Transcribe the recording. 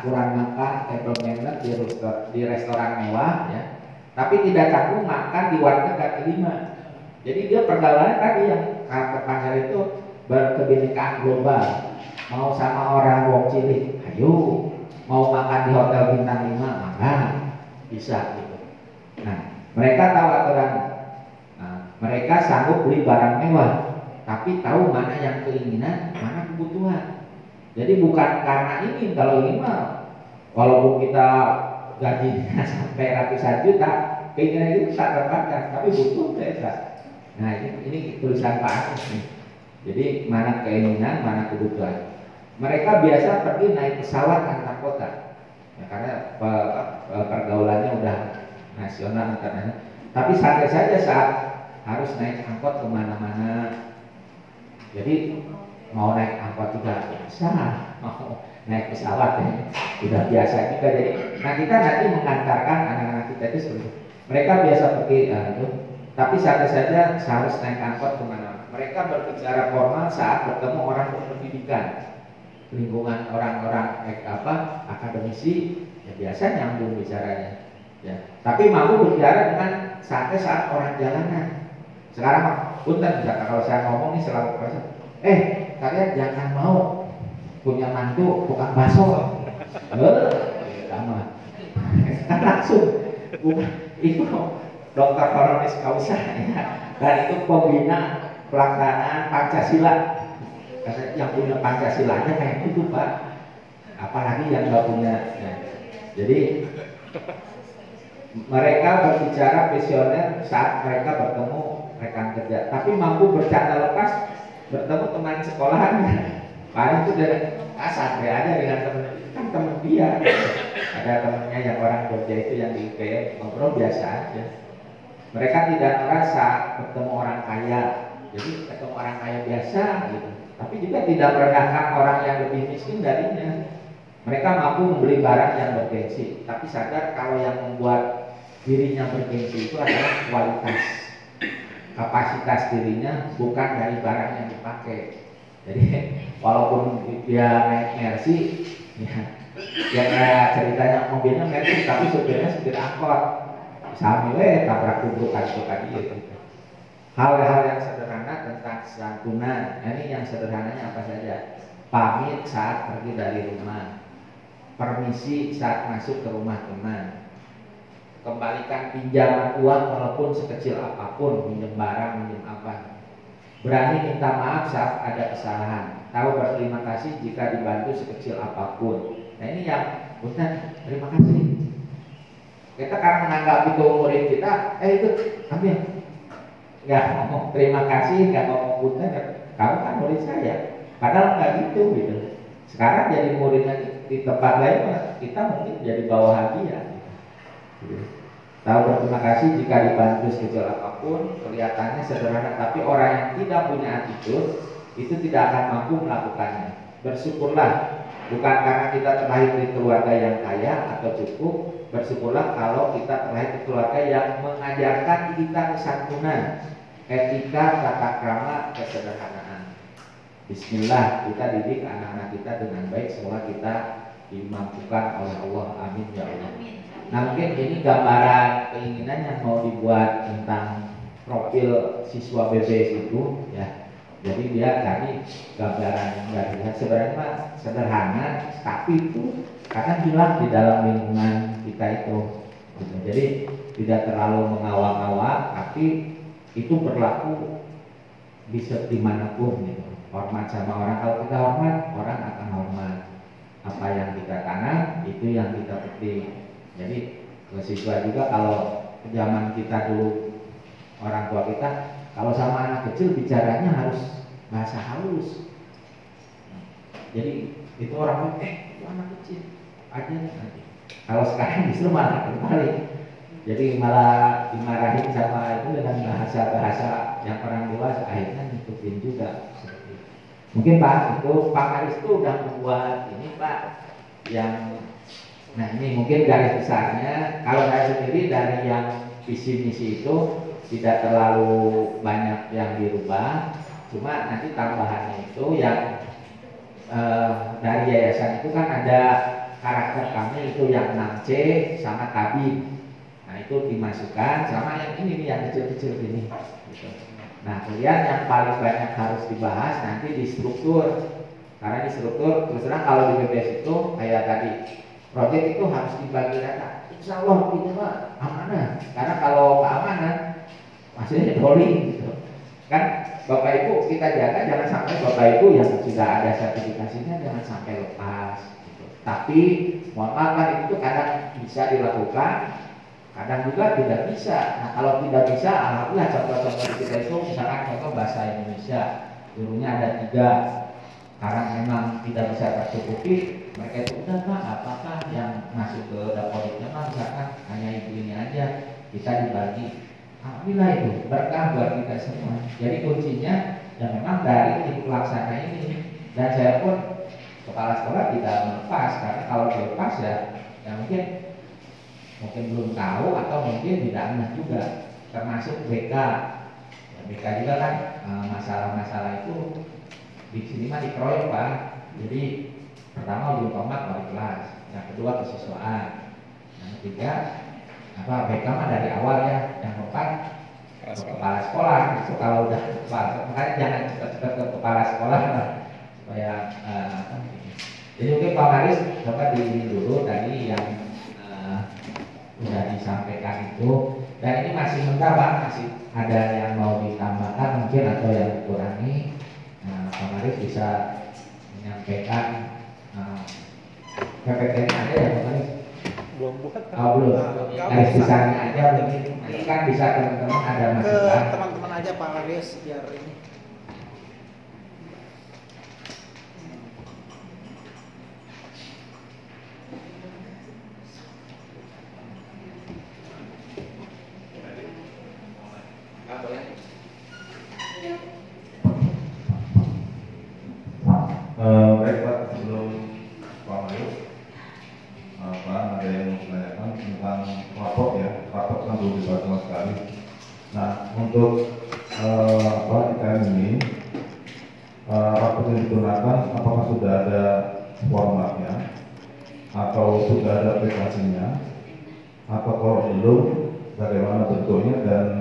akuran makan table manner di, restoran, di restoran mewah ya. Tapi tidak canggung makan di warteg kaki lima. Jadi dia pergaulannya tadi yang karakter itu berkebinekaan global. Mau sama orang wong cilik ayo. Mau makan di hotel bintang lima maka bisa gitu. Nah mereka tahu aturan. Nah, mereka sanggup beli barang mewah tapi tahu mana yang keinginan mana kebutuhan jadi bukan karena ini, kalau ini mah walaupun kita gajinya sampai ratusan juta, keinginan itu tak terbatas, tapi butuh kita. Nah ini, ini tulisan Pak Agus nih. Jadi mana keinginan, mana kebutuhan. Mereka biasa pergi naik pesawat antar kota, ya, karena pergaulannya udah nasional internasional. Tapi santai saja saat harus naik angkot ke mana-mana. Jadi mau naik angkot juga. Biasa mau naik pesawat ya. Sudah biasa juga. Jadi nah kita nanti mengantarkan anak-anak kita itu seperti mereka biasa pergi uh, itu. Tapi saja saja harus naik angkot ke mana? Mereka berbicara formal saat bertemu orang berpendidikan. Lingkungan orang-orang eh, apa akademisi ya biasa nyambung bicaranya. Ya. Tapi mampu berbicara dengan sampai saat orang jalanan. Sekarang punten kalau saya ngomong nih selalu eh kalian jangan mau punya mantu bukan baso eh sama. Langsung. Itu dokter honoris causa ya. dan itu pembina pelaksanaan Pancasila. Yang punya Pancasilanya kayak itu pak. Apalagi yang nggak punya ya. jadi mereka berbicara visioner saat mereka bertemu rekan kerja. Tapi mampu bercanda lepas bertemu teman sekolahan paling itu dari kasar ya ada dengan teman kan teman dia. Ada temannya yang orang kerja itu yang di UGM ngobrol biasa aja. Mereka tidak merasa bertemu orang kaya. Jadi ketemu orang kaya biasa gitu. Tapi juga tidak merendahkan orang yang lebih miskin darinya. Mereka mampu membeli barang yang bergengsi tapi sadar kalau yang membuat dirinya bergengsi itu adalah kualitas kapasitas dirinya bukan dari barang yang dipakai. Jadi walaupun dia naik Mercy, ya, ya ceritanya mobilnya Mercy tapi supirnya supir angkot. Samile tabrak tumpukan itu tadi gitu. Hal-hal yang sederhana tentang santunan, nah, ini yang sederhananya apa saja? Pamit saat pergi dari rumah, permisi saat masuk ke rumah teman, kembalikan pinjaman uang walaupun sekecil apa pun pinjam barang pinjam apa. Berani minta maaf saat ada kesalahan. Tahu berterima kasih jika dibantu sekecil apa pun. Nah ini yang Ustaz terima kasih. Kita karena menganggap itu murid kita eh itu ambil. Nggak ngomong terima kasih nggak ngomong punten kamu kan murid saya. Padahal nggak gitu gitu. Sekarang jadi muridnya di tempat lain kita mungkin jadi bawahan dia Tahu berterima kasih jika dibantu sekecil apa pun, kelihatannya sederhana, tapi orang yang tidak punya attitude itu tidak akan mampu melakukannya. Bersyukurlah, bukan karena kita terlahir di keluarga yang kaya atau cukup, bersyukurlah kalau kita terlahir di keluarga yang mengajarkan kita kesantunan, etika, tata krama, kesederhanaan. Bismillah, kita didik anak-anak kita dengan baik, semoga kita dimampukan oleh Allah. Amin ya Allah. Nah mungkin ini gambaran keinginan yang mau dibuat tentang profil siswa BBS itu ya. Jadi dia tadi gambaran yang lihat sebenarnya mah sederhana, tapi itu karena hilang di dalam lingkungan kita itu. Gitu. Jadi tidak terlalu mengawal-awal, tapi itu berlaku bisa di mana pun gitu. Hormat sama orang, kalau kita hormat, orang akan hormat. Apa yang kita tanam, itu yang kita petik jadi siswa juga kalau zaman kita dulu orang tua kita kalau sama anak kecil bicaranya harus bahasa halus. Jadi itu orang eh itu anak kecil aja nanti. Kalau sekarang justru malah kembali. Jadi malah dimarahin sama itu dengan bahasa-bahasa yang orang dewasa akhirnya ngikutin juga Mungkin Pak itu Pak Maris itu udah membuat ini Pak yang Nah ini mungkin garis besarnya kalau saya sendiri dari yang visi misi itu tidak terlalu banyak yang dirubah, cuma nanti tambahannya itu yang eh, dari yayasan itu kan ada karakter kami itu yang 6C sama kabin. Nah itu dimasukkan sama yang ini nih yang kecil-kecil ini. Gitu. Nah kemudian yang paling banyak harus dibahas nanti di struktur. Karena di struktur terus kalau di BBS itu kayak tadi proyek itu harus dibagi data. Insya Allah ini mah amanah. Karena kalau keamanan maksudnya polling gitu. Kan Bapak Ibu kita jaga jangan sampai Bapak Ibu yang sudah ada sertifikasinya jangan sampai lepas. Gitu. Tapi mohon maaf kan itu kadang bisa dilakukan, kadang juga tidak bisa. Nah kalau tidak bisa, alhamdulillah contoh-contoh kita itu misalkan contoh bahasa Indonesia, gurunya ada tiga, karena memang tidak bisa tercukupi, mereka itu udah pak, apakah yang masuk ke dapoliknya mah misalkan hanya ibu ini aja, kita dibagi. Alhamdulillah itu berkah buat kita semua. Jadi kuncinya ya memang dari tim pelaksana ini. Dan saya pun kepala sekolah tidak melepas karena kalau dilepas ya ya mungkin mungkin belum tahu atau mungkin tidak enak juga termasuk BK. Ya, BK juga kan eh, masalah-masalah itu di sini mah dikeroyok pak. Jadi pertama ujung tomat wali kelas yang kedua kesiswaan yang ketiga apa BK mah dari awal ya. Yang keempat kepala sekolah. itu kalau udah kepala makanya jangan cepat-cepat ke kepala sekolah lah supaya uh, jadi mungkin Pak Maris coba di dulu tadi yang uh, sudah disampaikan itu. Dan ini masih mentah Pak. Masih ada yang mau ditambahkan mungkin atau yang dikurangi nah, Maris bisa menyampaikan uh, PPT-nya ada ya Pak Maris belum buat oh belum. Dari sisanya aja mungkin nanti kan bisa teman-teman ada ke masukan teman-teman aja Pak Aris biar ini Eh, baik Pak, sebelum Pak Mayu, ada yang mau menanyakan tentang raport ya, raport kan belum dibahas sama sekali. Nah, untuk eh, apa IKM ini, eh, raport yang digunakan apakah sudah ada formatnya? Atau sudah ada aplikasinya? Atau kalau belum bagaimana bentuknya? Dan